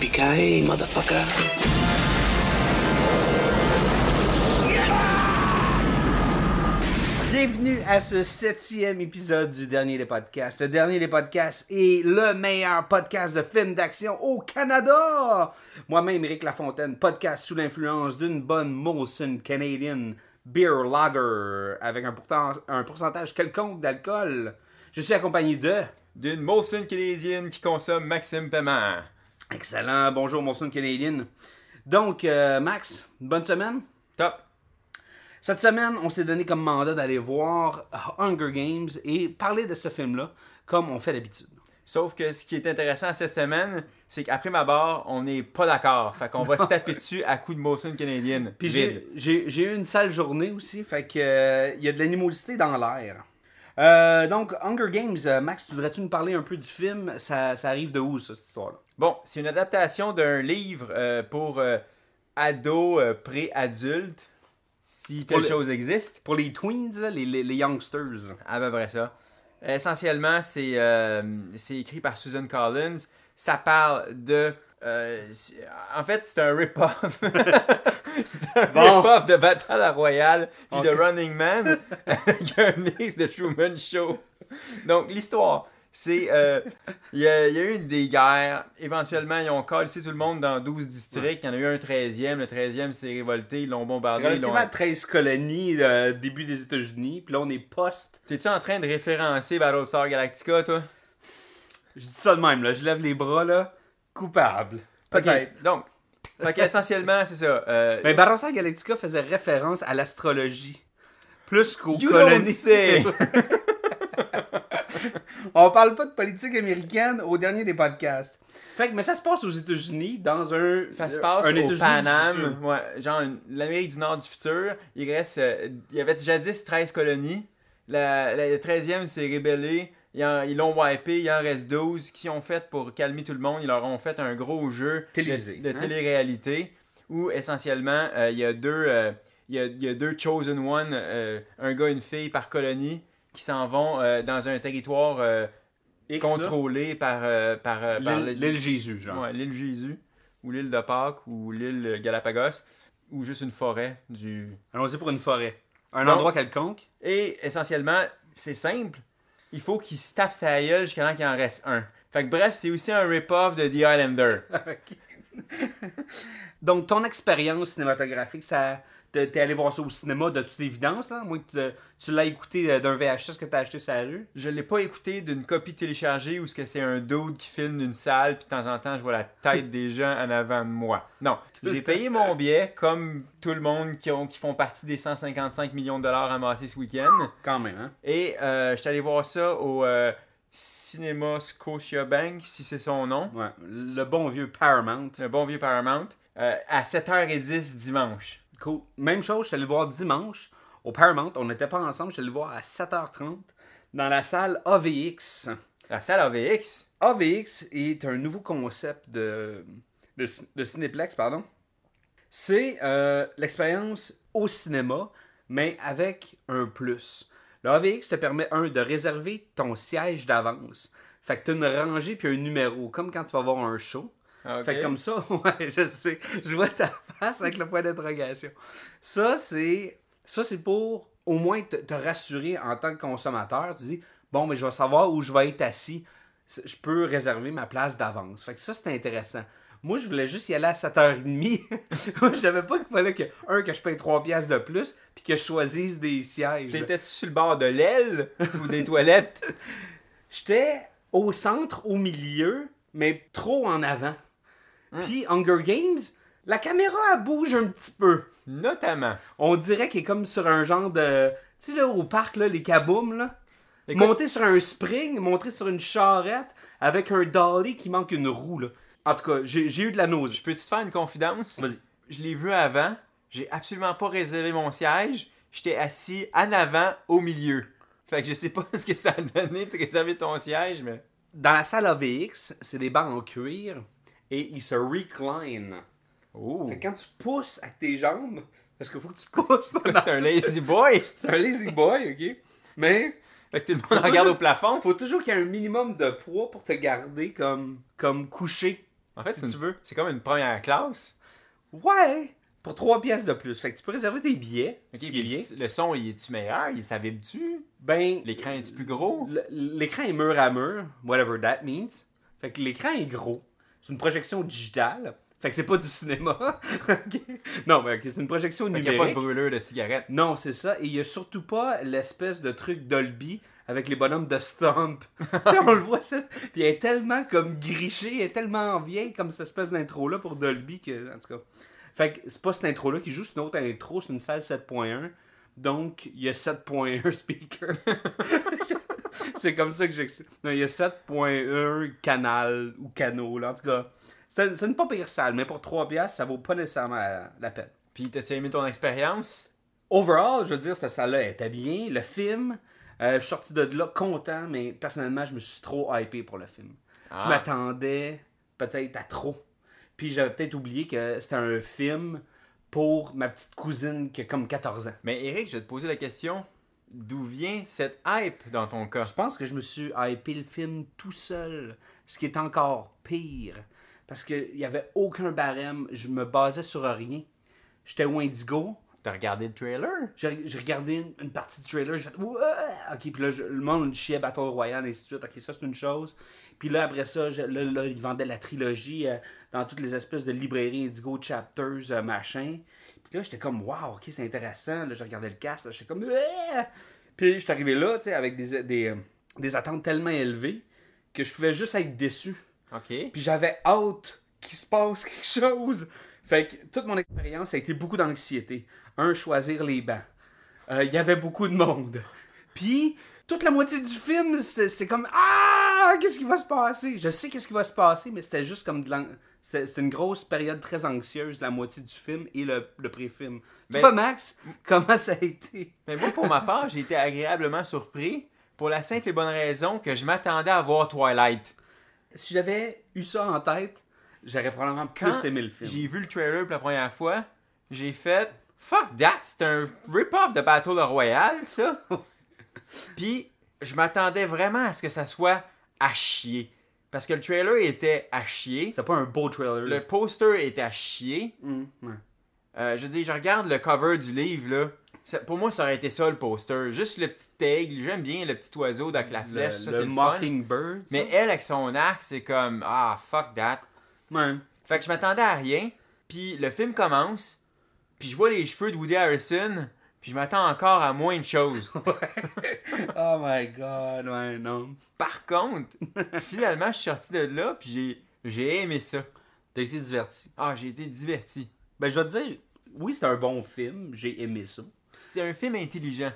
Yippee-ki-yay, motherfucker. Bienvenue à ce septième épisode du dernier des podcasts. Le dernier des podcasts est le meilleur podcast de films d'action au Canada. Moi-même, Eric Lafontaine, podcast sous l'influence d'une bonne Molson Canadian Beer Lager avec un, pourtant- un pourcentage quelconque d'alcool. Je suis accompagné de... d'une Molson canadienne qui consomme Maxime Paiement. Excellent, bonjour Molson Canadian. Donc, euh, Max, bonne semaine? Top. Cette semaine, on s'est donné comme mandat d'aller voir Hunger Games et parler de ce film-là comme on fait d'habitude. Sauf que ce qui est intéressant cette semaine, c'est qu'après ma barre, on n'est pas d'accord. Fait qu'on va se taper dessus à coups de Molson canadienne. Puis j'ai- eu une sale journée aussi, fait que euh, il y a de l'animosité dans l'air. Euh, donc, Hunger Games, euh, Max, tu voudrais-tu nous parler un peu du film? Ça, ça arrive de où, ça, cette histoire-là? Bon, c'est une adaptation d'un livre euh, pour euh, ados pré-adultes, si telle le- chose existe. Pour les tweens, là, les, les, les youngsters. À peu près ça. Essentiellement, c'est c'est écrit par Susan Collins. Ça parle de. Euh, c'est- en fait, c'est un rip-off. c'est un Bon. rip-off de Battle Royale puis de. Running Man avec un mix de Truman Show. Donc, l'histoire, c'est. euh, Il y, a, il y a eu des guerres. Éventuellement, ils ont collé tout le monde dans 12 districts. Il y en a eu un 13e. Le 13e s'est révolté. Ils l'ont C'est bombardé. ils l'ont- relativement à 13 colonies, euh, début des États-Unis, puis là, on est post. T'es-tu en train de référencer Battlestar Galactica, toi? Je dis ça de même, là, je lève les bras, là, coupable. Peut-être. Donc, fait qu'essentiellement, c'est ça. Euh, Mais Battlestar Galactica faisait référence à l'astrologie. Plus qu'aux colonies. On parle pas de politique américaine au dernier des podcasts. Fait que, mais ça se passe aux États-Unis, dans un. ça se passe un au Paname, ouais, genre l'Amérique du Nord du futur. Il reste, euh, il y avait jadis 13 colonies. La, la 13e s'est rébellée. Ils l'ont wipé, il en reste 12 qui ont fait pour calmer tout le monde. Ils leur ont fait un gros jeu Télévisé, de, de hein? télé-réalité où essentiellement euh, il y a deux euh, il y a, il y a deux chosen one, euh, un gars et une fille par colonie qui s'en vont dans un territoire ça, contrôlé par, par, par L'île le- l'île Jésus, genre. Ouais, l'île Jésus, ou l'île de Pâques, ou l'île Galapagos, ou juste une forêt du. Allons-y pour une forêt. Un Donc- endroit quelconque. Et essentiellement, c'est simple. Il faut qu'il se tape sa gueule jusqu'à temps qu'il en reste un. Fait que bref, c'est aussi un rip-off de The Highlander. Donc, ton expérience cinématographique, ça. T'es allé voir ça au cinéma de toute évidence, là? Moi, que tu- l'as écouté euh, d'un VHS que t'as acheté sur la rue. Je l'ai pas écouté d'une copie téléchargée où ce que c'est un dude qui filme d'une salle, puis de temps en temps, je vois la tête des gens en avant de moi. Non, j'ai payé mon billet, comme tout le monde qui, ont, qui font partie des 155 millions de dollars amassés ce week-end. Quand même, hein? Et euh, je suis allé voir ça au euh, Cinéma Scotiabank, si c'est son nom. Ouais. Le bon vieux Paramount. Le bon vieux Paramount. euh, à 7h10 dimanche. Cool. Même chose, je suis allé le voir dimanche au Paramount. On n'était pas ensemble, je suis allé le voir à 7h30 dans la salle AVX. La salle AVX. AVX est un nouveau concept de, de, ci- de Cinéplex, pardon. C'est euh, l'expérience au cinéma, mais avec un plus. Le AVX te permet, un, de réserver ton siège d'avance. Fait que tu as une rangée puis un numéro, comme quand tu vas voir un show. Ah. Fait comme ça, ouais, je sais. Je vois ta face avec le point d'interrogation. Ça, c'est ça c'est pour au moins te, te rassurer en tant que consommateur. Tu dis, bon, mais je vais savoir où je vais être assis. Je peux réserver ma place d'avance. Fait que ça, c'est intéressant. Moi, je voulais juste y aller à 7h30. Moi, je savais pas qu'il fallait que, un, que je paye 3 piastres de plus, puis que je choisisse des sièges. T'étais-tu sur le bord de l'aile ou des toilettes? J'étais au centre, au milieu, mais trop en avant. Puis Hunger Games, la caméra elle bouge un petit peu. Notamment. On dirait qu'il est comme sur un genre de. Tu sais, là, au parc, là, les kabooms, là. Écoute- Monté sur un spring, monté sur une charrette avec un dolly qui manque une roue, là. En tout cas, j'ai eu de la Je nausée. peux-tu te faire une confidence? Vas-y. Je l'ai vu avant. J'ai absolument pas réservé mon siège. J'étais assis en avant, au milieu. Fait que je sais pas ce que ça a donné de réserver ton siège, mais. Dans la salle AVX, c'est des bancs en cuir et ils se reclinent. Oh! Fait que quand tu pousses avec tes jambes, parce qu'il faut que tu pousses C'est un lazy boy! C'est un lazy boy, ok? Mais Fait que tout le monde regarde toujours- au plafond. faut toujours qu'il y ait un minimum de poids pour te garder comme, comme couché. En fait, si tu veux. C'est comme une première classe. Ouais! Pour 3 pièces de plus. Fait que tu peux réserver tes billets. Ok, ce qui puis est bien. le- son, il est-tu meilleur? Il vibre-tu? Ben, L'écran est-tu plus gros? l'écran est mur à mur, whatever that means. Fait que l'écran est gros. C'est une projection digitale. Fait que c'est pas du cinéma. Non, mais ok, c'est une projection Fait qu'il n'y a pas de numérique. brûleur de cigarette. Non, c'est ça. Et il y a surtout pas l'espèce de truc Dolby avec les bonhommes de Stomp. on le voit ça. Puis il est tellement comme griché, il est tellement vieille comme cette espèce d'intro-là pour Dolby que, en tout cas. Fait que c'est pas cette intro-là qui joue, c'est une autre intro, c'est une salle 7.1. Donc, il y a 7.1 speakers. c'est comme ça que j'explique. Non, il y a 7.1 canal ou canaux, là. En tout cas, c'est une pas pire salle, mais pour 3 piastres, ça vaut pas nécessairement la- la peine. Puis, t'as-tu aimé ton expérience? Overall, je veux dire, cette salle-là était bien. Le film, euh, je suis sorti de là content, mais personnellement, je me suis trop hypé pour le film. Je Ah. m'attendais peut-être à trop. Puis j'avais peut-être oublié que c'était un film pour ma petite cousine qui a comme 14 ans. Mais Eric, je vais te poser la question. D'où vient cette hype dans ton cas? Je pense que je me suis hypé le film tout seul, ce qui est encore pire. Parce qu'il n'y avait aucun barème, je me basais sur rien. J'étais au Indigo, T'as regardé le trailer? J'ai regardé une, une partie du trailer, j'ai fait Ouah! Ok, puis là, je- le monde chiait Battle Royale, et ainsi de suite. Ok, ça, c'est une chose. Puis là, après ça, je- là, là, ils vendaient la trilogie euh, dans toutes les espèces de librairies Indigo Chapters, euh, machin. Puis là, j'étais comme, waouh, ok, c'est intéressant. Là, je regardais le cast, j'étais comme, Ouah! Puis je suis arrivé là, tu sais, avec des, des, euh, des attentes tellement élevées que je pouvais juste être déçu. Ok. Puis j'avais hâte qu'il se passe quelque chose. Fait que toute mon expérience a été beaucoup d'anxiété. Un, choisir les bancs. Euh, Il y avait beaucoup de monde. Puis toute la moitié du film, c'est comme Ah, qu'est-ce qui va se passer? Je sais qu'est-ce qui va se passer, mais c'était juste comme de C'était une grosse période très anxieuse, la moitié du film et le, le pré-film. Ben- Toi, Max, comment ça a été? Mais moi, pour ma part, j'ai été agréablement surpris pour la simple et bonne raison que je m'attendais à voir Twilight. Si j'avais eu ça en tête, j'aurais probablement plus aimé le film. J'ai vu le trailer pour la première fois, j'ai fait Fuck that, c'est un rip-off de Battle Royale, ça. Puis, je m'attendais vraiment à ce que ça soit à chier. Parce que le trailer était à chier. C'est pas un beau trailer. Le poster était à chier. Ouais. Euh, je dire, je regarde le cover du livre, là. Ça- pour moi, ça aurait été ça le poster. Juste le petit aigle. J'aime bien le petit oiseau avec la flèche. le. Mockingbird. Mais elle, avec son arc, c'est comme Ah, fuck that. Ouais. Fait que je m'attendais à rien. Puis le film commence. Puis je vois les cheveux de Woody Harrison. Puis je m'attends encore à moins de choses. Oh my god, ouais, non. Par contre, finalement, je suis sorti de là. Puis j'ai, j'ai aimé ça. T'as été diverti. Ah, j'ai été diverti. Ben, je vais te dire, oui, c'est un bon film, j'ai aimé ça. C'est un film intelligent.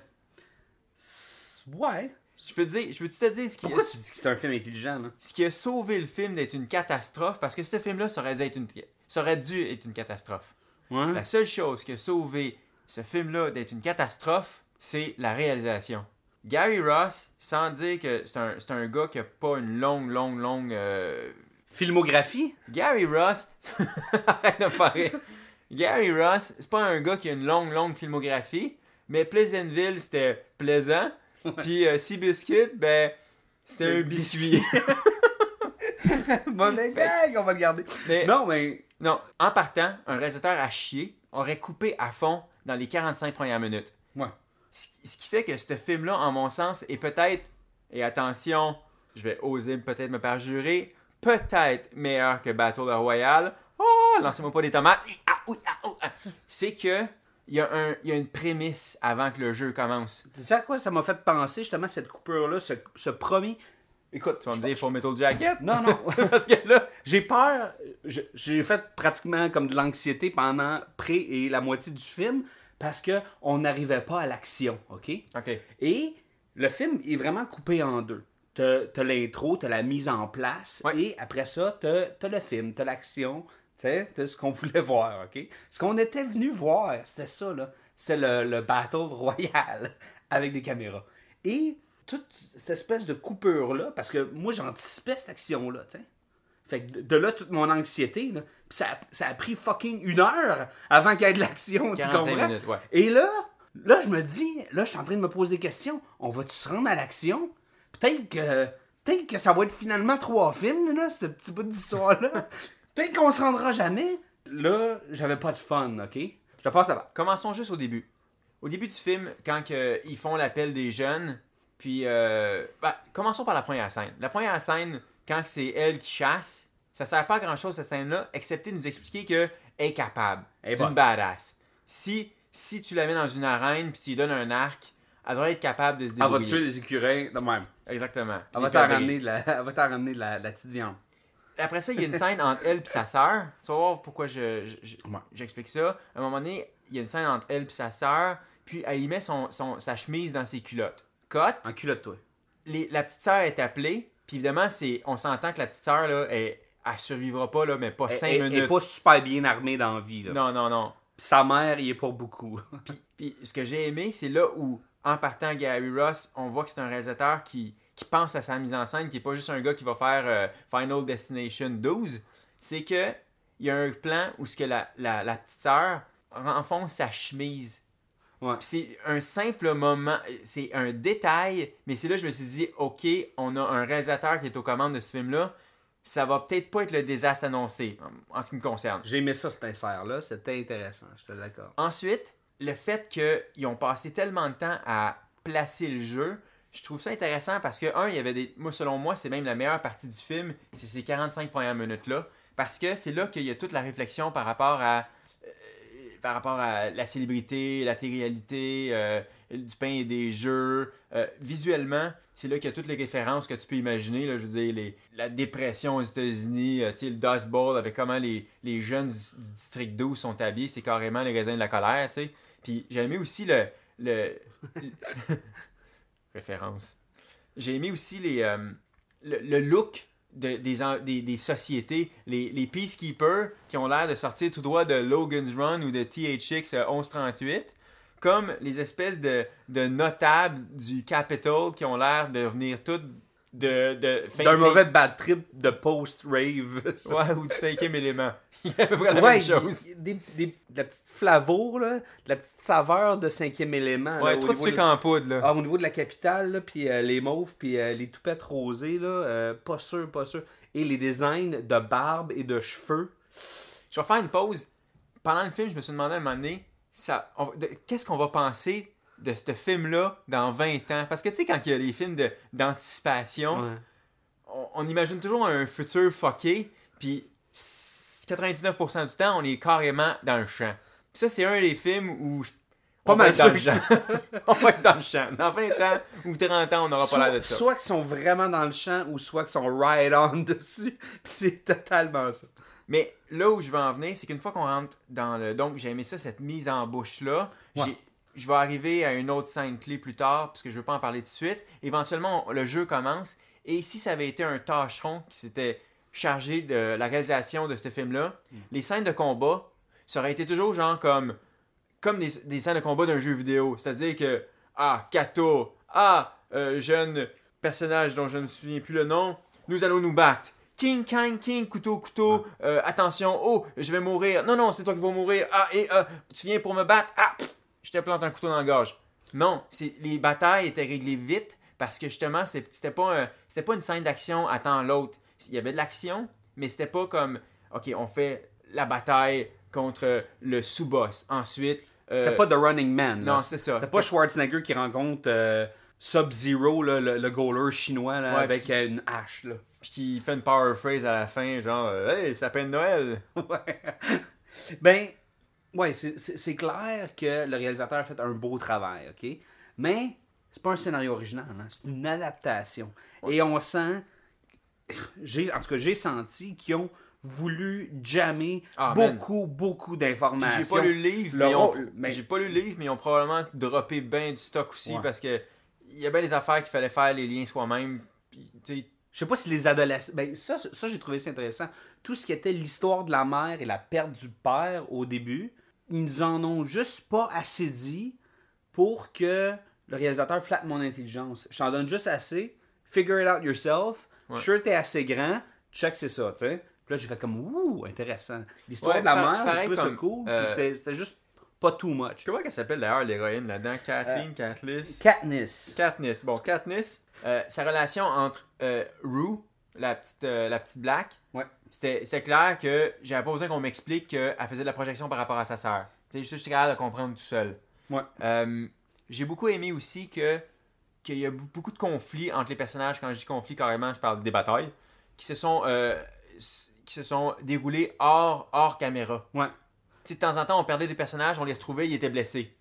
Ouais. Je peux te dire, je peux te dire ce qui, Pourquoi tu dis que c'est un film intelligent, là? ce qui a sauvé le film d'être une catastrophe. Parce que ce film-là, ça aurait dû être une, ça aurait dû être une catastrophe. Ouais. La seule chose qui a sauvé ce film-là d'être une catastrophe, c'est la réalisation. Gary Ross, sans dire que c'est un, un gars qui a pas une longue, longue, longue. euh, Filmographie? Gary Ross. Arrête de faire. Gary Ross, c'est pas un gars qui a une longue, longue filmographie, mais Pleasantville, c'était plaisant. Puis euh, Seabiscuit, ben, c'est un biscuit. Mauvais gag, on va le garder. mais Non, mais. Non, en partant, un réalisateur à chier aurait coupé à fond dans les 45 premières minutes. Ouais. Ce qui- ce qui fait que ce film-là, en mon sens, est peut-être, et attention, je vais oser peut-être me perjurer, peut-être meilleur que Battle Royale. Oh, lancez-moi pas des tomates. Ah, ah, ah. C'est que il y, a un- il y a une prémisse avant que le jeu commence. Tu sais à quoi ça m'a fait penser, justement, cette coupure-là, ce, ce premier. Écoute, Tu vas me dire Full Metal Jacket? Non, non. Parce que là, J'ai peur. J'ai fait pratiquement comme de l'anxiété pendant près et la moitié du film parce que on n'arrivait pas à l'action, ok? ok. Et le film est vraiment coupé en deux. t'as l'intro, t'as la mise en place, Ouais. et après ça, t'as t'as le film, t'as l'action, t'as ce qu'on voulait voir, ok? Ce qu'on était venu voir, c'était ça, là. C'était le, le Battle Royale avec des caméras. Et toute cette espèce de coupure-là, parce que moi, j'anticipais cette action-là, tu. Fait que de- de là, toute mon anxiété, là. Puis ça, a- ça a pris fucking une heure avant qu'il y ait de l'action, tu 45 comprends? minutes, ouais. Et là, là, je me dis, là, je suis en train de me poser des questions. On va-tu se rendre à l'action? Peut-être que, peut-être que ça va être finalement trois films, là, ce petit bout d'histoire-là. peut-être qu'on se rendra jamais. Là, j'avais pas de fun, ok? Je te passe là-bas. Commençons juste au début. Au début du film, quand ils font l'appel des jeunes, puis euh, ben, commençons par la première scène. La première scène, quand c'est elle qui chasse, ça sert pas à grand chose cette scène-là, excepté de nous expliquer qu'elle est capable. C'est une badass. Si, si tu la mets dans une arène puis tu lui donnes un arc, elle devrait être capable de se Elle va débrouiller. tuer les écureuils de même. Exactement. Elle va t'en ramener de la, elle va t'en ramener de la, la petite viande. Après ça, il y a une scène entre elle et sa sœur. Tu vas voir pourquoi je, je- je- Ouais. j'explique ça. À un moment donné, il y a une scène entre elle et sa sœur, puis elle y met son, son- sa chemise dans ses culottes. Cote, En culotte, toi. les- la petite sœur est appelée, puis évidemment, c'est, on s'entend que la petite sœur, là, elle, elle survivra pas, là, mais pas Elle, 5 elle- elle minutes. est pas super bien armée dans la vie, là. Non, non, non. Sa mère, il est pas beaucoup. Puis ce que j'ai aimé, c'est là où, en partant Gary Ross, on voit que c'est un réalisateur qui, qui pense à sa mise en scène, qui est pas juste un gars qui va faire euh, Final Destination 12. C'est que il y a un plan où ce que la, la, la petite sœur renfonce sa chemise. Ouais. C'est un simple moment, c'est un détail, mais c'est là que je me suis dit, ok, on a un réalisateur qui est aux commandes de ce film-là. Ça va peut-être pas être le désastre annoncé, en- en ce qui me concerne. J'ai aimé ça, cet insert-là. C'était intéressant, je te d'accord. Ensuite, le fait qu'ils ont passé tellement de temps à placer le jeu, je trouve ça intéressant parce que, un, il y avait des. Moi, selon moi, c'est même la meilleure partie du film, c'est ces 45 premières minutes-là. Parce que c'est là qu'il y a toute la réflexion par rapport à. Par rapport à la célébrité, la télé-réalité, euh, du pain et des jeux. Euh, visuellement, c'est là qu'il y a toutes les références que tu peux imaginer. Je veux dire, la dépression aux États-Unis, euh, le Dust Bowl avec comment les, jeunes du, district 12 sont habillés, c'est carrément les raisins de la colère. Puis j'ai aimé aussi le. le... Référence. J'ai aimé aussi les, le, le look de- des, des, sociétés, les, les Peacekeepers qui ont l'air de sortir tout droit de Logan's Run ou de THX euh, 1138, comme les espèces de, de notables du Capitol qui ont l'air de venir toutes de. de fin D'un mauvais bad trip de post-rave. Ouais, ou du cinquième élément. Il y a à peu près la ouais, même chose. des, des- de la petite flavour, là, de la petite saveur de cinquième élément. là, Ouais, au trop de sucre en poudre, là. Ah, au niveau de la capitale, là, puis euh, les mauves, puis euh, les toupettes rosées, là, euh, pas sûr, pas sûr. Et les designs de barbe et de cheveux. Je vais faire une pause. Pendant le film, je me suis demandé à un moment donné, ça, on- de- qu'est-ce qu'on va penser de ce film-là dans 20 ans? Parce que tu sais, quand il y a les films d'anticipation, Ouais. on, on imagine toujours un futur fucké, puis s- 99% du temps, on est carrément dans le champ. Puis ça, c'est un des films où... Pas on va mal être dans le champ. on va être dans le champ. Dans 20 ans ou 30 ans, on n'aura pas l'air de ça. soit qu'ils sont vraiment dans le champ ou soit qu'ils sont right on dessus. C'est totalement ça. Mais là où je veux en venir, c'est qu'une fois qu'on rentre dans le. Donc, j'ai aimé ça, cette mise en bouche-là. Ouais. Je vais arriver à une autre scène clé plus tard, parce que je veux pas en parler tout de suite. Éventuellement, on- le jeu commence. Et si ça avait été un tâcheron qui s'était chargé de la réalisation de ce film-là, Mm. les scènes de combat, ça aurait été toujours genre comme. Comme des, des scènes de combat d'un jeu vidéo. C'est-à-dire que. Ah, Kato. Ah, euh, jeune personnage dont je ne me souviens plus le nom. Nous allons nous battre. King, Kang, King, couteau, couteau. euh, attention, oh, je vais mourir. Non, non, c'est toi qui vas mourir. Ah, et euh, tu viens pour me battre. Ah, pff, je te plante un couteau dans la gorge. Non, c'est, les batailles étaient réglées vite parce que justement, c'est- c'était pas, un- pas une scène d'action attends l'autre. Il y avait de l'action, mais c'était pas comme, ok, on fait la bataille contre le sous-boss. Ensuite, euh, C'était pas The Running Man. là. non, c'était ça. C'était pas Schwarzenegger qui rencontre euh, Sub-Zero, le, le goaler chinois, là, Ouais, avec puis- euh, une hache. Là. Puis qui fait une power phrase à la fin, genre, euh, hey, sapin de Noël. Ouais. ben, ouais, c'est- clair que le réalisateur a fait un beau travail, ok? Mais c'est pas un scénario original, hein, c'est une adaptation. Et on sent, en tout cas, j'ai senti qu'ils ont voulu jammer Ah, beaucoup, beaucoup d'informations. J'ai pas lu le livre, Le mais, ils ont- rôle- mais- j'ai pas lu le livre, mais ils ont probablement droppé bien du stock aussi Ouais. parce que il y a bien des affaires qu'il fallait faire les liens soi-même. Je sais pas si les adolescents. Ben, ça, ça j'ai trouvé ça intéressant. Tout ce qui était l'histoire de la mère et la perte du père au début, ils nous en ont juste pas assez dit pour que le réalisateur flatte mon intelligence. Je t'en donne juste assez. Figure it out yourself. Ouais. Sure, t'es assez grand. Check, c'est ça, tu sais. Puis là, j'ai fait comme, ouh, intéressant. L'histoire Ouais, de la mère, j'ai trouvé ça cool. euh, c'était- juste pas too much. comment qu'elle s'appelle d'ailleurs l'héroïne là-dedans? Kathleen, Katniss? Katniss. Katniss. Bon, Katniss, euh, sa relation entre euh, Rue, la petite, euh, la petite Black, Ouais. c'était c'est clair que j'avais pas besoin qu'on m'explique qu'elle faisait de la projection par rapport à sa sœur. Je suis capable de comprendre tout seul. Ouais. Euh, J'ai beaucoup aimé aussi que qu'il y a beaucoup de conflits entre les personnages. Quand je dis conflits, carrément, je parle des batailles qui se sont euh, qui se sont déroulées hors hors caméra. Ouais. Tu sais, de temps en temps, on perdait des personnages, on les retrouvait, ils étaient blessés.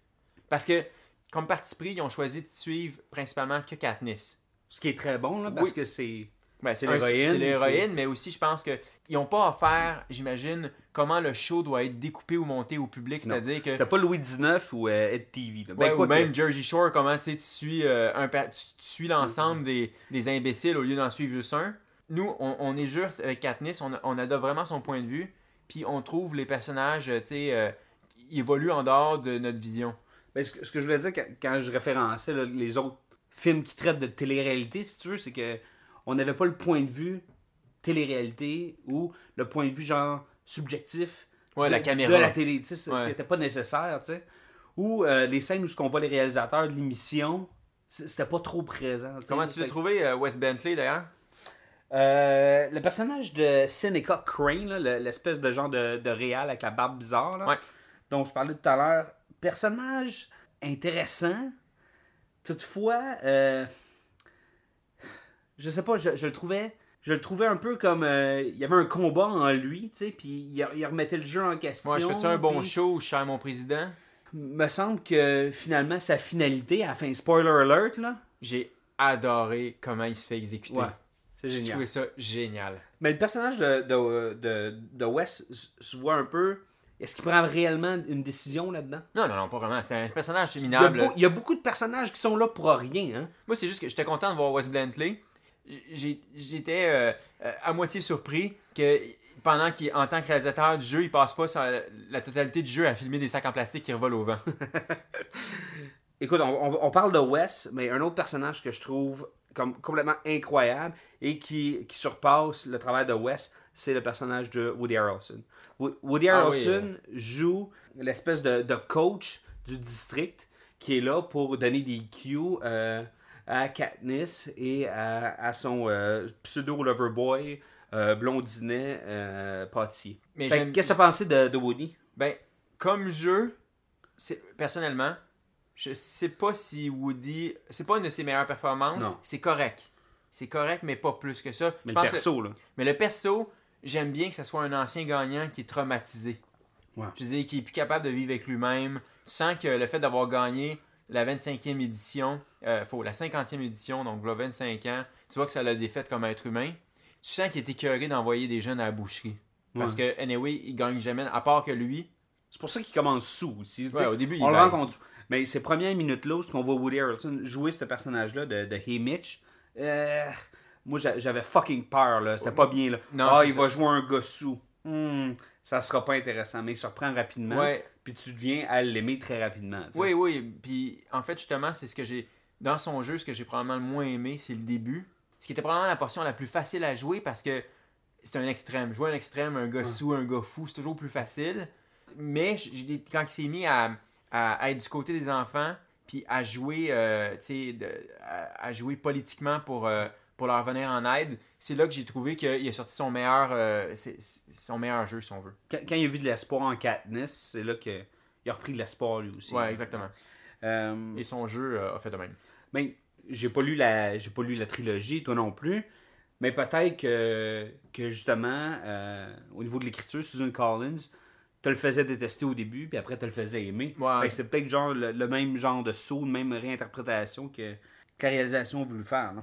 Parce que, comme parti pris, ils ont choisi de suivre principalement que Katniss. Ce qui est très bon, là, parce Oui. que c'est. Ben, C'est l'héroïne, C'est l'héroïne, mais aussi, je pense qu'ils n'ont pas offert, j'imagine, comment le show doit être découpé ou monté au public. C'est-à-dire que. C'était pas Louis XIX ou euh, Ed TV. là. Ben, Ouais, ou que- même Jersey Shore, comment tu suis, euh, un, tu, tu suis l'ensemble des, des imbéciles au lieu d'en suivre juste un. Nous, on, on est juste avec Katniss, on, on adopte vraiment son point de vue, puis on trouve les personnages, euh, tu sais, euh, qui évoluent en dehors de notre vision. Ben, ce, que, ce que je voulais dire quand, quand je référençais là, les autres films qui traitent de télé-réalité, si tu veux, c'est que on n'avait pas le point de vue télé-réalité ou le point de vue genre subjectif Ouais, de, la caméra. de la télé, tu sais, c'est- Ouais. qui n'était pas nécessaire, tu sais. Ou euh, les scènes où ce qu'on voit les réalisateurs de l'émission, c'était pas trop présent. tu sais. Comment tu l'as trouvé, euh, Wes Bentley, d'ailleurs? Euh, le personnage de Seneca Crane, l'espèce de genre de, de réal avec la barbe bizarre, là, Ouais. dont je parlais tout à l'heure, personnage intéressant. Toutefois, je sais pas, je, je le trouvais. Je le trouvais un peu comme. euh, il y avait un combat en lui, tu sais, puis il, il remettait le jeu en question. Moi, je fais-tu un bon show, cher mon président? Me semble que finalement, sa finalité, à la fin, spoiler alert, là. J'ai adoré comment il se fait exécuter. Ouais, c'est J'ai génial. trouvé ça génial. Mais le personnage de, de, de, de Wes se- voit un peu. Est-ce qu'il prend réellement une décision là-dedans? Non, non, non, pas vraiment. C'est un personnage Il y, a minable. beau- il y a beaucoup de personnages qui sont là pour rien. Hein? Moi, c'est juste que j'étais content de voir Wes Bentley. J'étais euh, euh, à moitié surpris que pendant qu'en tant que réalisateur du jeu, il passe pas la totalité du jeu à filmer des sacs en plastique qui revolent au vent. Écoute, on, parle de Wes, mais un autre personnage que je trouve comme complètement incroyable et qui, qui surpasse le travail de Wes, c'est le personnage de Woody Harrelson. Wo- Woody Ah oui, Harrelson joue l'espèce de, de coach du district qui est là pour donner des cues euh, à Katniss et à, à son euh, pseudo loverboy euh, blondinet euh, pâtissier. Qu'est-ce que tu as pensé de, de Woody? Ben, comme jeu, personnellement, je sais pas si Woody. C'est pas une de ses meilleures performances. C'est correct. C'est correct, mais pas plus que ça. Mais Je le pense que- perso, là. Mais le perso, j'aime bien que ce soit un ancien gagnant qui est traumatisé. Ouais. Je veux dire, qui est plus capable de vivre avec lui-même. Tu sens que le fait d'avoir gagné la 25e édition, euh, faut, la 50e édition, donc voilà 25 ans, tu vois que ça l'a défaite comme être humain. Tu sens qu'il est écœuré d'envoyer des jeunes à la boucherie. Parce que, anyway, il gagne jamais, à part que lui. C'est pour ça qu'il commence sous aussi. Ouais, au début, il on le baise. rencontre. Mais ces premières minutes-là, où on voit Woody Harrelson jouer ce personnage-là de, de Hey Mitch, euh, moi j'a- j'avais fucking peur. là. C'était pas bien. Là. Non, ah, il ça. va jouer un gars sous. Hmm, ça sera pas intéressant. Mais il se reprend rapidement. Ouais. Puis tu deviens à l'aimer très rapidement. Oui, oui. Puis, en fait, justement, c'est ce que j'ai. Dans son jeu, ce que j'ai probablement le moins aimé, c'est le début. Ce qui était probablement la portion la plus facile à jouer parce que c'est un extrême. Jouer un extrême, un gars sous, un gars fou, c'est toujours plus facile. Mais quand il s'est mis à, à être du côté des enfants, puis à jouer, euh, tu sais, de- à, à jouer politiquement pour, euh, pour leur venir en aide, c'est là que j'ai trouvé qu'il a sorti son meilleur, euh, son meilleur jeu, si on veut. Quand, quand il a vu de l'espoir en Katniss, c'est là qu'il a repris de l'espoir lui aussi. Ouais, exactement. Euh, Et son jeu euh, a fait de même. Ben, j'ai pas lu la j'ai pas lu la trilogie, toi non plus. Mais peut-être que, que justement, au niveau de l'écriture, Susan Collins te le faisait détester au début, puis après te le faisait aimer. Ouais. C'est peut-être genre le, le même genre de saut, la même réinterprétation que, que la réalisation a voulu faire.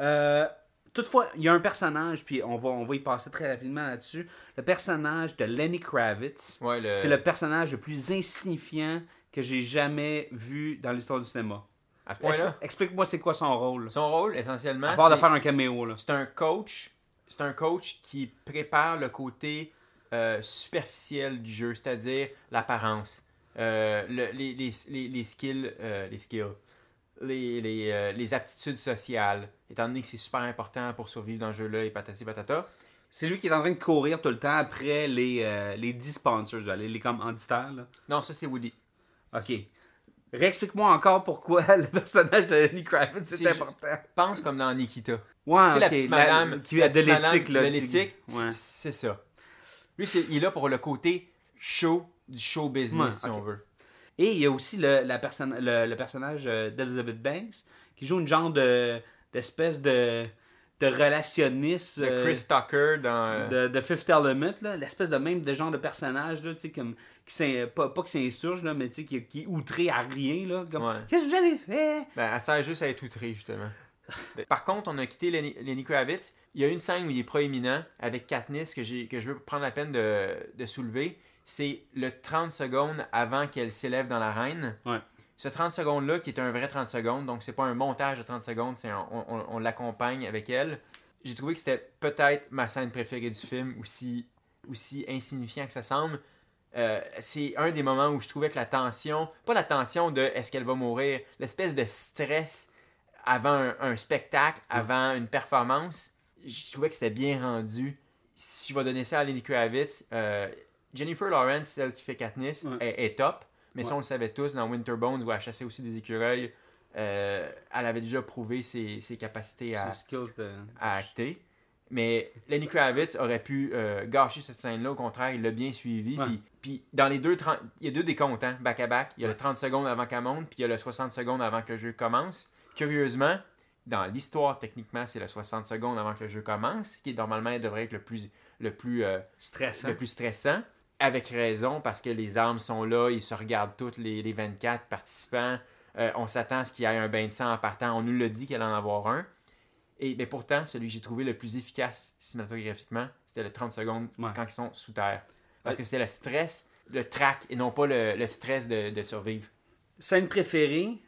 Euh, toutefois, il y a un personnage, puis on va, on va y passer très rapidement là-dessus. Le personnage de Lenny Kravitz. Ouais, le- C'est le personnage le plus insignifiant que j'ai jamais vu dans l'histoire du cinéma. À ce point-là? Ex- Explique-moi c'est quoi son rôle. Son rôle, essentiellement, À part de c'est- faire un caméo, c'est un coach. C'est un coach qui prépare le côté euh, superficiel du jeu, c'est-à-dire l'apparence, euh, le- les, les, les, les skills, euh, les skills, les, les, euh, les aptitudes sociales, étant donné que c'est super important pour survivre dans ce jeu-là et patati patata. C'est lui qui est en train de courir tout le temps après les, euh, les 10 sponsors, les, les commanditaires. Là. Non, ça c'est Woody. Ok. Réexplique-moi encore pourquoi le personnage de Lenny Kravitz est C'est- important. Pense comme dans Nikita. Ouais, tu sais, la petite la- madame qui a de l'éthique, là. de tu- l'éthique, Ouais. c'est ça. Lui, il est là pour le côté show du show business, Ouais, si on veut. Et il y a aussi le, la le, le personnage euh, d'Elizabeth Banks qui joue une genre de d'espèce de, de relationniste De euh, Chris Tucker dans. de, de Fifth Element, l'espèce de même de genre de personnage, là, tu sais, comme, qui pas, pas qui s'insurge, là, mais tu sais, qui, qui est outré à rien, là, comme, Ouais. qu'est-ce que vous avez fait? Ben, elle sert juste à être outrée, justement. Par contre, on a quitté Lenny, Lenny Kravitz. Il y a une scène où il est proéminent avec Katniss que, que je veux prendre la peine de, de soulever. C'est le 30 secondes avant qu'elle s'élève dans l'arène. Ouais. Ce 30 secondes-là, qui est un vrai 30 secondes, donc c'est pas un montage de 30 secondes, c'est on, on- on l'accompagne avec elle. J'ai trouvé que c'était peut-être ma scène préférée du film, aussi, aussi insignifiant que ça semble. Euh, c'est un des moments où je trouvais que la tension, pas la tension de est-ce qu'elle va mourir, l'espèce de stress avant un, un spectacle, avant une performance, je trouvais que c'était bien rendu. Si je vais donner ça à Lenny Kravitz, euh, Jennifer Lawrence, celle qui fait Katniss, Ouais. est, est top. Mais ça, Ouais. on le savait tous dans Winter Bones où elle chassait aussi des écureuils. euh, elle avait déjà prouvé ses, ses capacités à, Ses skills de... à acter. Mais Lenny Kravitz aurait pu euh, gâcher cette scène-là. Au contraire, il l'a bien suivi. Puis, dans les deux, 30 il y a deux décomptes, hein, back-à-back. Il y a le 30 secondes avant qu'elle monte, puis il y a le 60 secondes avant que le jeu commence. Curieusement, dans l'histoire, techniquement, c'est le 60 secondes avant que le jeu commence, qui normalement devrait être le plus, le plus, euh, Stressant. le plus stressant. Avec raison, parce que les armes sont là, ils se regardent tous les, les 24 participants. Euh, on s'attend à ce qu'il y ait un bain de sang en partant. On nous l'a dit qu'il allait en avoir un. Et mais pourtant, celui que j'ai trouvé le plus efficace cinématographiquement, c'était le 30 secondes Ouais. quand ils sont sous terre. Parce que c'était le stress, le track, et non pas le, le stress de, de survivre. Scène préférée,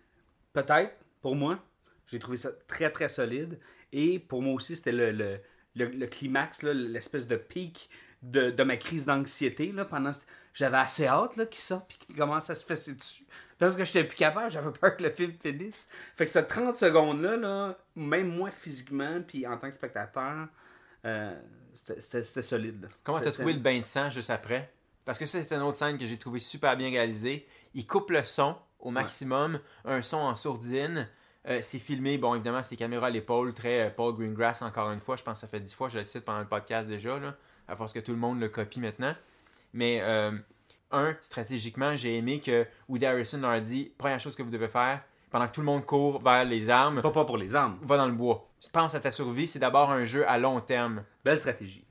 peut-être, pour moi. J'ai trouvé ça très, très solide. Et pour moi aussi, c'était le, le, le, le climax, l'espèce de pic de, de ma crise d'anxiété. là, Pendant ce- J'avais assez hâte là, qu'il sorte puis qu'il commence à se fesser dessus. Parce que j'étais plus capable, j'avais peur que le film finisse. Fait que ce 30 secondes-là, là, même moi physiquement, puis en tant que spectateur, euh, c'était- solide. là. Comment t'as trouvé le bain de sang juste après? Parce que ça, c'est une autre scène que j'ai trouvé super bien réalisée. Il coupe le son au maximum, un son en sourdine. Euh, c'est filmé, bon, évidemment, c'est caméra à l'épaule, très euh, Paul Greengrass, encore une fois. Je pense que ça fait dix fois, je le cite pendant le podcast déjà, là, à force que tout le monde le copie maintenant. Mais, euh, un, stratégiquement, j'ai aimé que Woody Harrison leur a dit première chose que vous devez faire, pendant que tout le monde court vers les armes, Va pas pour les armes. va dans le bois. Pense à ta survie, c'est d'abord un jeu à long terme. Belle stratégie.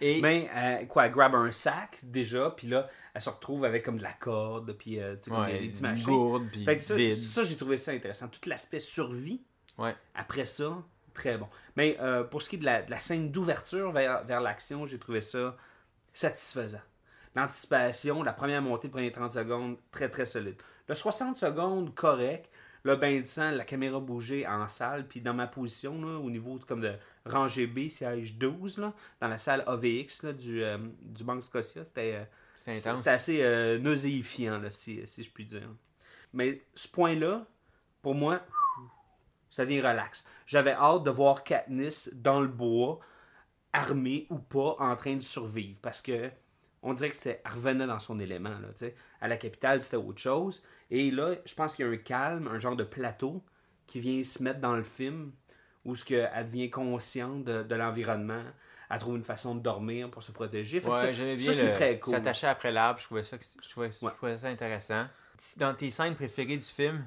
Et Mais, euh, quoi, elle grab un sac déjà, puis là, elle se retrouve avec comme de la corde, puis euh, ouais, des, des petits machins. gourde, puis Fait que ça, vide. ça, j'ai trouvé ça intéressant. Tout l'aspect survie, Ouais. après ça, très bon. Mais euh, pour ce qui est de la, de la scène d'ouverture vers, vers l'action, j'ai trouvé ça satisfaisant. L'anticipation, la première montée, les premières 30 secondes, très très solide. Le 60 secondes, correct. Le bain de sang, la caméra bougeait en salle, puis dans ma position, là, au niveau comme de rangée B, siège 12, là, dans la salle AVX là, du, euh, du Banque Scotia, c'était... euh, c'était assez euh, nauséifiant, là, si, si je puis dire. Mais ce point-là, pour moi, ça devient relax. J'avais hâte de voir Katniss dans le bois, armée ou pas, en train de survivre. Parce que on dirait que elle revenait dans son élément. Là, à la capitale, c'était autre chose. Et là, je pense qu'il y a un calme, un genre de plateau qui vient se mettre dans le film où ce elle devient consciente de, de l'environnement. Elle trouve une façon de dormir pour se protéger. Fait Ouais, ça, bien ça, c'est très cool. S'attacher après l'arbre, je trouvais ça, je trouvais, je Ouais. trouvais ça intéressant. Dans tes scènes préférées du film,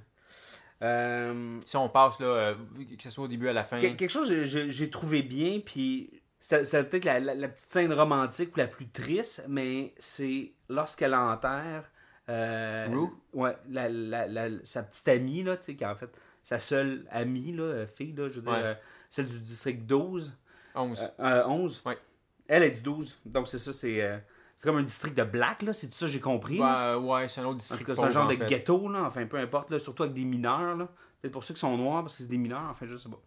Euh, si on passe là, euh, que ce soit au début à la fin, Quel- quelque chose que j'ai- trouvé bien, puis c'était peut-être la, la- la petite scène romantique ou la plus triste, mais c'est lorsqu'elle enterre euh, Rue? ouais, la, sa petite amie, là, tu sais, qui est en fait sa seule amie, là, fille, là, je veux dire, Ouais. celle du district 12, 11. euh, euh, 11. Ouais. Elle est du 12, donc c'est ça, c'est C'est comme un district de black, là, c'est ça, j'ai compris. Ben, ouais, c'est un autre district. tout c'est un genre en de fait. ghetto, là, enfin, peu importe, là, surtout avec des mineurs, là. Peut-être pour ceux qui sont noirs, parce que c'est des mineurs, enfin, je sais pas.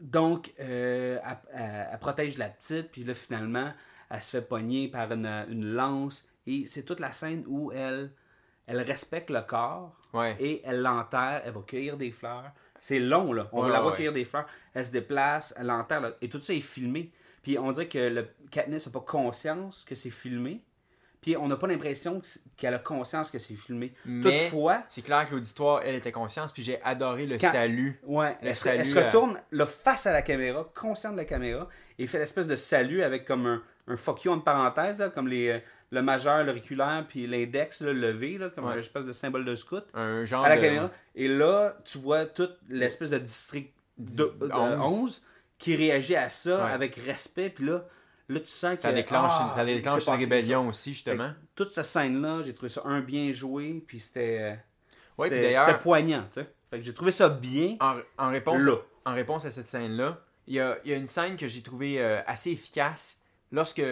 Donc, euh, elle, elle- elle protège la petite, puis là, finalement, elle se fait pogner par une, une lance, et c'est toute la scène où elle, elle respecte le corps, Ouais. et elle l'enterre, elle va cueillir des fleurs. C'est long, là. On Ouais, va la voir ouais. cueillir des fleurs. Elle se déplace, elle l'enterre, là, et tout ça est filmé. Puis on dirait que le Katniss n'a pas conscience que c'est filmé. Puis on n'a pas l'impression qu'elle a conscience que c'est filmé. Mais- Toutefois, C'est clair que l'auditoire, elle était consciente, puis j'ai adoré le Quand- salut. ouais, Le elle, se, elle salut se retourne là, face à la caméra, consciente de la caméra, et fait l'espèce de salut avec comme un, un fuck you entre parenthèses, là, comme les, euh, le majeur, l'auriculaire, puis l'index là, levé, là, comme Ouais. une espèce de symbole de scout. Un genre à la de... caméra. Et là, tu vois toute l'espèce de district de, de 11. 11 qui réagit à ça Ouais. avec respect. Puis là, là, tu sens que. Ça déclenche, ah, ça déclenche une rébellion aussi, justement. Fait toute cette scène-là, j'ai trouvé ça un bien joué. Puis c'était. Ouais, c'était- puis d'ailleurs- C'était poignant, tu sais. Fait que j'ai trouvé ça bien. En, en réponse, Là. en réponse à cette scène-là, il y a, il y a une scène que j'ai trouvée euh, assez efficace lorsque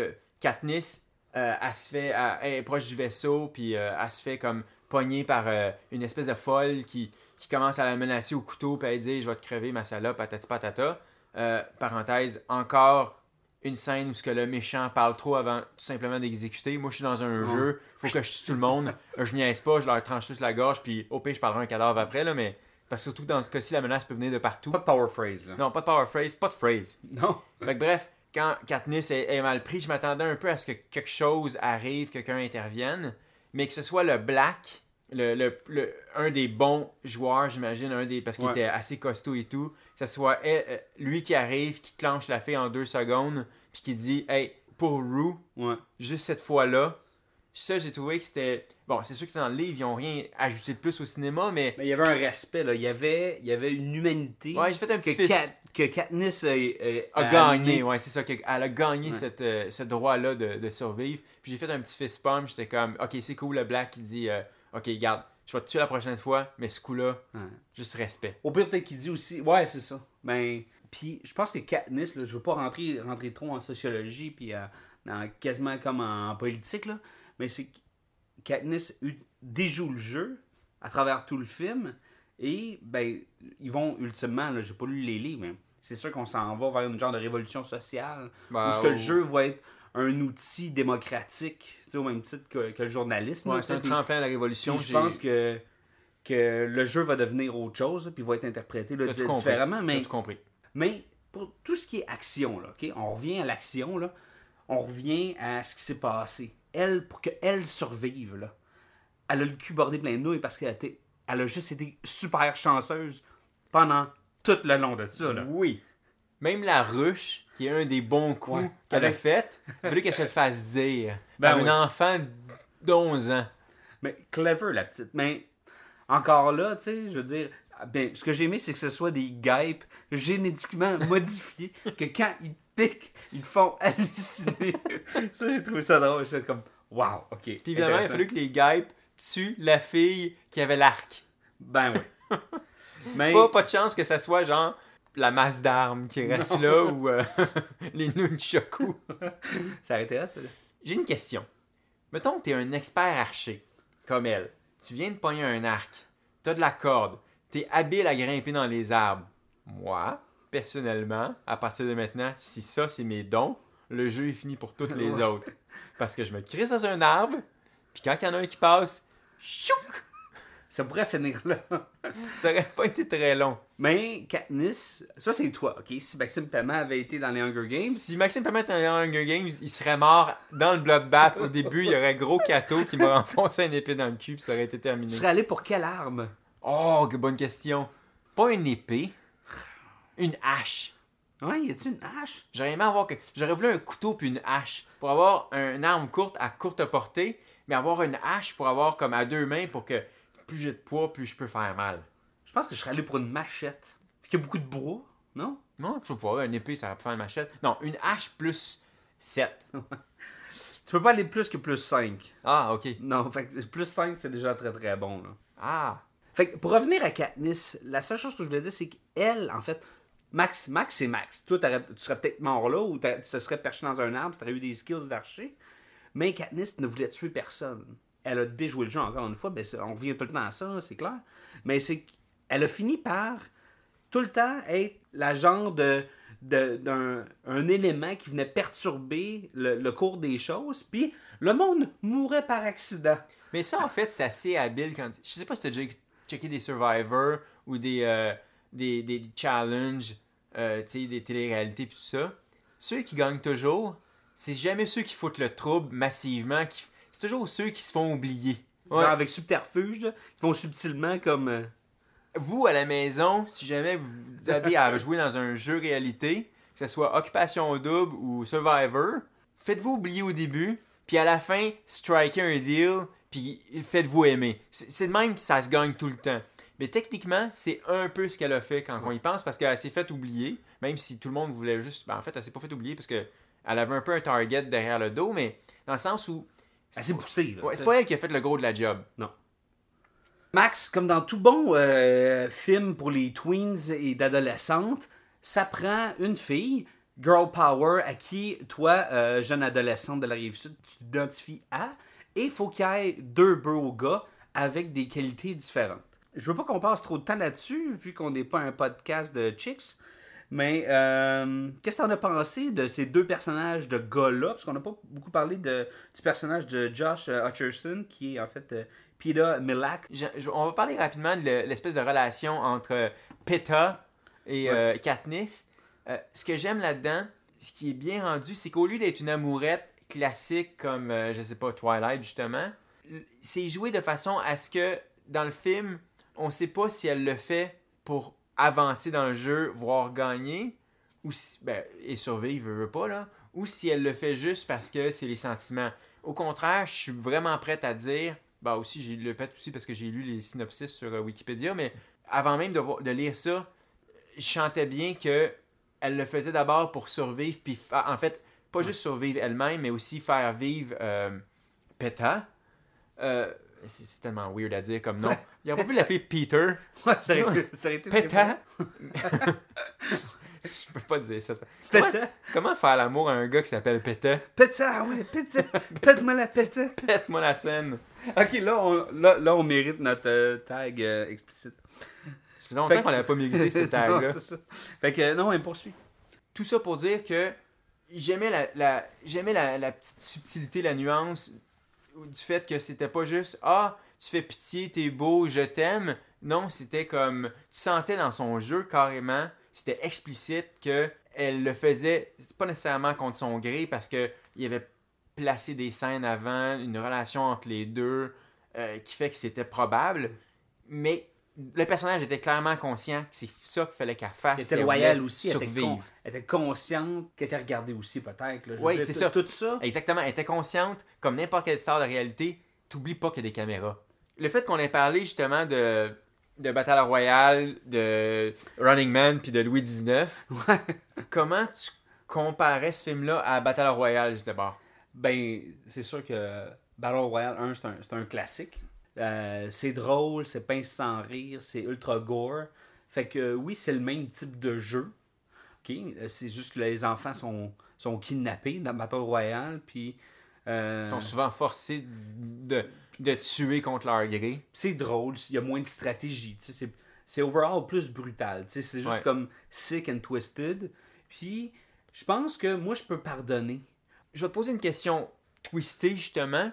Katniss, euh, elle se fait, elle, elle est proche du vaisseau, puis euh, elle se fait comme pogner par euh, une espèce de folle qui, qui commence à la menacer au couteau, puis elle dit Je vais te crever, ma salope, patati patata. Parenthèse, encore une scène où ce que le méchant parle trop avant tout simplement d'exécuter. Moi, je suis dans un jeu, faut que je tue tout le monde. Je niaise pas, je leur tranche tous la gorge, puis au pire, je parlerai un cadavre après, là, mais parce que surtout dans ce cas-ci, la menace peut venir de partout. Pas de power phrase, là. Non, pas de power phrase, pas de phrase. Non. Fait que bref, quand Katniss est, est mal pris, je m'attendais un peu à ce que quelque chose arrive, que quelqu'un intervienne, mais que ce soit le Black, le, le- le- un des bons joueurs, j'imagine, un des parce qu'il Ouais. était assez costaud et tout, que ce soit elle- euh, lui qui arrive, qui clenche la fille en deux secondes, puis qui dit Hey, pour Rue, Ouais. juste cette fois-là, ça j'ai trouvé que c'était. Bon, c'est sûr que c'est dans le livre, ils n'ont rien ajouté de plus au cinéma, mais. Mais il y avait un respect, là. Il y avait, il y avait une humanité. Ouais, j'ai fait un petit que. Kat- que Katniss a, a- a a gagné, ouais, c'est ça. Elle a gagné Ouais. cette, euh, ce droit-là de, de survivre. Puis j'ai fait un petit fist pump. J'étais comme, ok, c'est cool, le Black qui dit, euh, ok, garde, je vais te tuer la prochaine fois, mais ce coup-là, Ouais. juste respect. Au pire, peut-être qu'il dit aussi. Ouais, c'est ça. Ben, puis je pense que Katniss, là, je veux pas rentrer, rentrer trop en sociologie, puis euh, dans- quasiment comme en, politique, là, mais c'est Katniss déjoue le jeu à travers tout le film, et ben, ils vont ultimement, là, j'ai pas lu les livres, mais c'est sûr qu'on s'en va vers une genre de révolution sociale, Ben, où ce que le jeu va être un outil démocratique, au même titre que, que le journalisme. Ouais, c'est un tremplin à la révolution. je pense que, que le jeu va devenir autre chose, puis va être interprété là, différemment. Mais, tout compris? mais pour tout ce qui est action, là, ok, on revient à l'action, là, on revient à ce qui s'est passé. Elle, pour qu'elle survive, là, elle a le cul bordé plein de nouilles parce qu'elle a, été- elle a juste été super chanceuse pendant tout le long de ça. Là. Oui. Même la ruche, qui est un des bons coups Ouais. qu'elle a fait, il fallait qu'elle se le fasse dire. Ben par oui. un enfant d'11 ans. Mais clever, la petite. Mais encore là, tu sais, je veux dire, ben, ce que j'ai aimé, c'est que ce soit des guêpes génétiquement modifiés, que quand ils piquent, ils font halluciner. ça, j'ai trouvé ça drôle. J'étais comme, wow, ok. Puis évidemment, il a fallu que les guêpes tuent la fille qui avait l'arc. Ben oui. Mais, Pas, pas de chance que ça soit genre la masse d'armes qui reste Non. là ou euh, les nunchaku. ça arrêtait là, tu sais. J'ai une question. Mettons que t'es un expert archer, comme elle. Tu viens de pogner un arc. T'as de la corde. T'es habile à grimper dans les arbres. Moi, personnellement, à partir de maintenant, si ça c'est mes dons, le jeu est fini pour toutes les autres. Parce que je me crisse dans un arbre, puis quand il y en a un qui passe, chouk! Ça pourrait finir là. Ça aurait pas été très long. Mais Katniss, ça c'est toi, ok? Si Maxime Paiement avait été dans les Hunger Games, Si Maxime Permet était dans Hunger Games, il serait mort dans le bloodbath. Au début, il y aurait gros cateau qui m'aurait enfoncé une épée dans le cul, puis ça aurait été tu terminé. serais allé pour quelle arme? Oh, que bonne question. Pas une épée, une hache. Ouais, y a-tu une hache? J'aurais aimé avoir que. J'aurais voulu un couteau puis une hache. Pour avoir un- une arme courte à courte portée, mais avoir une hache pour avoir comme à deux mains pour que plus j'ai de poids, plus je peux faire mal. Je pense que je serais allé pour une machette. Fait qu'il y a beaucoup de bois, non? Non, je sais pas, une épée, ça pu faire une machette. Non, une hache plus 7. Tu peux pas aller plus que plus 5. Ah, ok. Non, fait que plus 5, c'est déjà très très bon. Là. Ah. Fait que pour revenir à Katniss, la seule chose que je voulais dire, c'est qu'elle, en fait, Max, Max c'est Max. Toi, tu serais peut-être mort là ou tu te serais perché dans un arbre, tu aurais eu des skills d'archer. Mais Katniss ne voulait tuer personne. Elle a déjoué le jeu encore une fois, ben, on revient tout le temps à ça, c'est clair. Mais c'est qu'elle a fini par tout le temps être la genre de d'un un élément qui venait perturber le, cours des choses, puis le monde mourait par accident. Mais ça, en fait, c'est assez habile quand. Je sais pas si t'as déjà checké des Survivor ou des, euh, des, des challenges, euh, des téléréalités tout ça. Ceux qui gagnent toujours, c'est jamais ceux qui foutent le trouble massivement. Qui... C'est toujours ceux qui se font oublier. Ouais. Genre avec subterfuge, là, ils font subtilement comme. euh, Vous, à la maison, si jamais vous avez à jouer dans un jeu réalité, que ce soit Occupation Double ou Survivor, faites-vous oublier au début, puis à la fin, strikez un deal, puis faites-vous aimer. C'est de même que ça se gagne tout le temps. Mais techniquement, c'est un peu ce qu'elle a fait quand on y pense, parce qu'elle s'est fait oublier, même si tout le monde voulait juste... ben, en fait, elle s'est pas fait oublier parce que elle avait un peu un target derrière le dos, mais dans le sens où... assez poussé. là, Ouais, c'est pas elle qui a fait le gros de la job. Max, comme dans tout bon euh, film pour les tweens et d'adolescentes, ça prend une fille, girl power, à qui toi, euh, jeune adolescente de la rive sud, tu t'identifies à, et il faut qu'il y ait deux beaux gars avec des qualités différentes. Je veux pas qu'on passe trop de temps là-dessus, vu qu'on n'est pas un podcast de chicks. Mais euh, qu'est-ce que t'en as pensé de ces deux personnages de gars-là? Parce qu'on n'a pas beaucoup parlé de, du personnage de Josh euh, Hutcherson, qui est en fait euh, Peter Milak. Je- je- on va parler rapidement de le- l'espèce de relation entre euh, Peta et euh, Katniss. Ce que j'aime là-dedans, ce qui est bien rendu, c'est qu'au lieu d'être une amourette classique comme, euh, je sais pas, Twilight justement, c'est joué de façon à ce que dans le film, on sait pas si elle le fait pour avancer dans le jeu, voire gagner, ou si, ben, et survivre, veut, veut pas, là, ou si elle le fait juste parce que c'est les sentiments. Au contraire, je suis vraiment prête à dire, bah aussi, j'ai le fait aussi parce que j'ai lu les synopsis sur euh, Wikipédia, mais avant même de, voir- de lire ça, je chantais bien que elle le faisait d'abord pour survivre, puis en fait, pas juste survivre elle-même, mais aussi faire vivre euh, Peta. Euh, c'est tellement weird à dire comme nom. Il aurait pu l'appeler Peter. Ouais, ça aurait été-. Je peux pas dire ça. Comment, Peta? comment faire l'amour à un gars qui s'appelle Peta? Peta, ouais, peta. Pète-moi la peta. Pète-moi la scène. Ok, là, on, là, là, on mérite notre euh, tag euh, explicite. Ça faisait longtemps qu'on n'avait pas mérité ce Non, tag-là. Fait que, non, elle poursuit. Tout ça pour dire que j'aimais la, j'aimais la, petite subtilité, la nuance du fait que c'était pas juste Ah, tu fais pitié, t'es beau, je t'aime. Non, c'était comme. Tu sentais dans son jeu carrément, c'était explicite que elle le faisait, pas nécessairement contre son gré parce que il avait placé des scènes avant, une relation entre les deux euh, qui fait que c'était probable. Mais le personnage était clairement conscient que c'est ça qu'il fallait qu'elle fasse. Elle était loyale aussi. Elle était, con- elle était consciente qu'elle était regardée aussi, peut-être. Oui, c'est ça. Tout ça. Exactement, elle était consciente, comme n'importe quelle star de réalité, t'oublies pas qu'il y a des caméras. Le fait qu'on ait parlé justement de, de Battle Royale, de Running Man puis de Louis XIX, comment tu comparais ce film-là à Battle Royale d'abord? Ben, c'est sûr que Battle Royale 1, c'est un, c'est un classique. Euh, c'est drôle, c'est pince sans rire, c'est ultra gore. Fait que euh, oui, c'est le même type de jeu. OK? Euh, C'est juste que les enfants sont, sont kidnappés dans Battle Royale, puis... euh, Ils sont souvent forcés de, de tuer contre leur gré. c'est drôle, il y a moins de stratégie. C'est, c'est overall plus brutal. C'est juste Ouais. comme sick and twisted. Puis, je pense que moi, je peux pardonner. Je vais te poser une question twistée justement.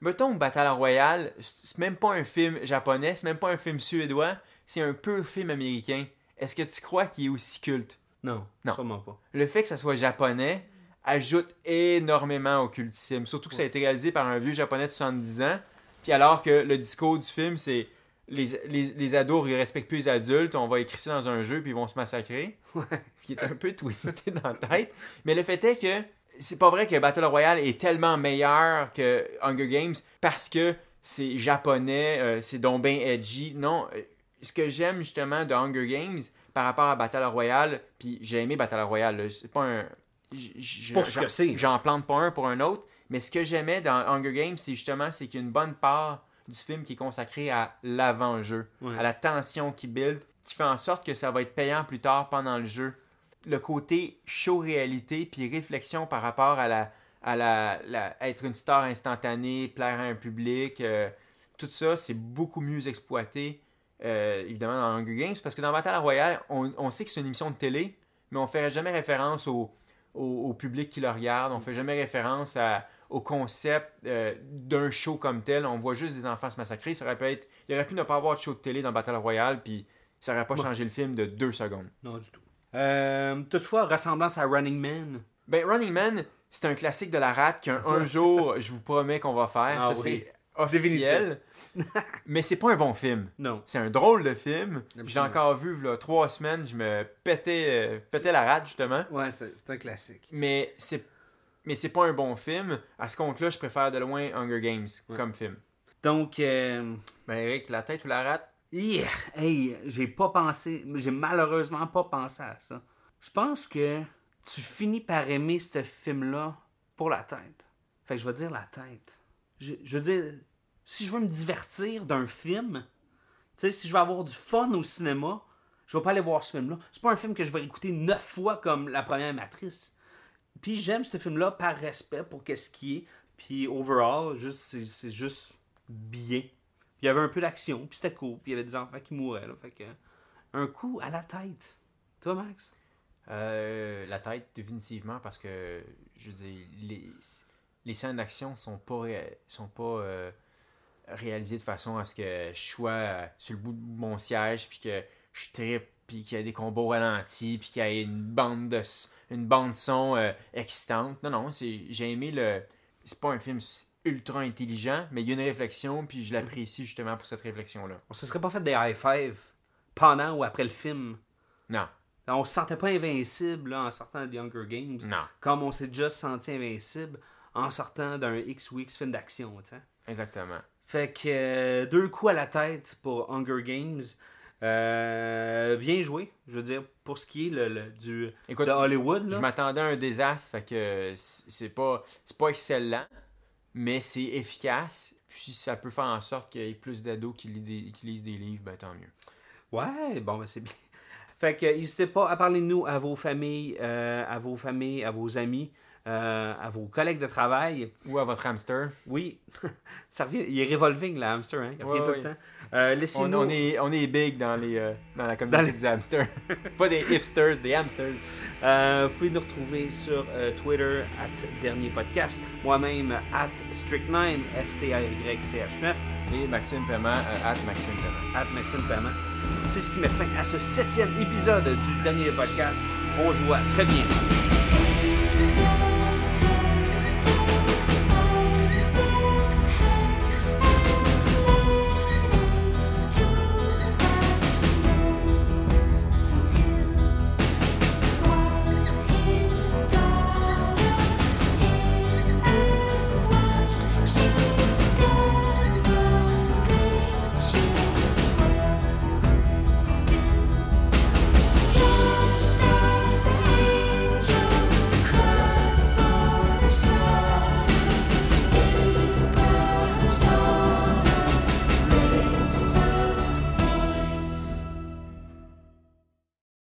Mettons Battle Royale, c'est même pas un film japonais, c'est même pas un film suédois, c'est un pur film américain. Est-ce que tu crois qu'il est aussi culte? Non, Non. sûrement pas. le fait que ça soit japonais ajoute énormément au cultisme. Surtout que ça a été réalisé par un vieux japonais de 70 ans. Puis alors que le discours du film, c'est les, les, les ados, ils respectent plus les adultes, on va écrire ça dans un jeu, puis ils vont se massacrer. Ce qui est un peu twisté dans la tête. Mais le fait est que c'est pas vrai que Battle Royale est tellement meilleur que Hunger Games parce que c'est japonais, euh, c'est donc bien edgy. Non, euh, ce que j'aime justement de Hunger Games par rapport à Battle Royale, puis j'ai aimé Battle Royale, c'est pas un. Pour ce j'en- que c'est. J'en plante pas un pour un autre, mais ce que j'aimais dans Hunger Games, c'est justement c'est qu'il y a une bonne part du film qui est consacrée à l'avant-jeu, Ouais. à la tension qui build, qui fait en sorte que ça va être payant plus tard pendant le jeu. Le côté show réalité puis réflexion par rapport à la à la, la- être une star instantanée, plaire à un public. euh, tout ça, c'est beaucoup mieux exploité, euh, évidemment, dans Hunger Games, parce que dans Battle Royale, on, on sait que c'est une émission de télé, mais on fait jamais référence au, au, au public qui le regarde, on fait jamais référence à- au concept euh, d'un show comme tel. On voit juste des enfants se massacrer. Ça aurait pu être, il aurait pu ne pas avoir de show de télé dans Battle Royale, puis ça aurait pas changé le film de deux secondes. Non, du tout. Euh, toutefois, ressemblance à Running Man. Ben, Running Man, c'est un classique de la rate qu'un un jour, je vous promets qu'on va faire. Ah ça, oui. c'est officiel. mais c'est pas un bon film. Non. C'est un drôle de film. J'ai encore vu, là, trois semaines, je me pétais, euh, pétais la rate, justement. Ouais, c'est c'est un classique. Mais c'est mais c'est pas un bon film. À ce compte-là, je préfère de loin Hunger Games Ouais. comme film. Donc, euh, Ben, Eric, la tête ou la rate? Yeah, hey, j'ai pas pensé, j'ai malheureusement pas pensé à ça. Je pense que tu finis par aimer ce film-là pour la tête. Fait que je vais dire la tête. Je, veux dire, si je veux me divertir d'un film, tu sais, si je veux avoir du fun au cinéma, je vais pas aller voir ce film-là. C'est pas un film que je vais écouter neuf fois comme la première Matrice. Puis j'aime ce film-là par respect pour qu'est-ce qui est. Puis overall, juste, c'est juste bien. Il y avait un peu d'action, puis c'était cool. Puis il y avait des enfants qui mouraient. Là, un coup à la tête. Toi, Max? Euh, La tête, définitivement, parce que, je veux dire, les, les scènes d'action sont pas, ré- sont pas euh, réalisées de façon à ce que je sois euh, sur le bout de mon siège, puis que je trippe, puis qu'il y ait des combos au ralenti, puis qu'il y ait une bande de une bande son euh, excitante. Non, non, j'ai aimé le... C'est pas un film ultra intelligent, mais il y a une réflexion, puis je l'apprécie justement pour cette réflexion-là. On se serait pas fait des high five pendant ou après le film? Non, On se sentait pas invincible là, en sortant de Hunger Games. non, Comme on s'est déjà senti invincible en sortant d'un X ou X film d'action. tu sais. exactement. Fait que euh, deux coups à la tête pour Hunger Games. Euh, bien joué, je veux dire, pour ce qui est le, le- du, Écoute, de Hollywood. Je m'attendais à un désastre, fait que c'est pas, c'est pas excellent, mais c'est efficace. Puis ça peut faire en sorte qu'il y ait plus d'ados qui, qui lisent des livres, ben tant mieux. Ouais, bon, ben c'est bien. Fait que n'hésitez pas à parler de nous à vos familles, euh, à vos familles, à vos amis, euh, à vos collègues de travail. Ou à votre hamster. Oui, ça revient, il est revolving, le hamster, hein? Il revient Ouais, tout le temps. Euh, On, est, on est big dans, les, euh, dans la communauté Dans des hamsters. pas des hipsters, des hamsters. Euh, vous pouvez nous retrouver sur Twitter, at Dernier Podcast. Moi-même, at Strict9, S-T-A-Y-C-H-9, Et Maxime Paiement, at Maxime Paiement. at Maxime Paiement. C'est ce qui met fin à ce septième épisode du Dernier Podcast. On se voit très bientôt.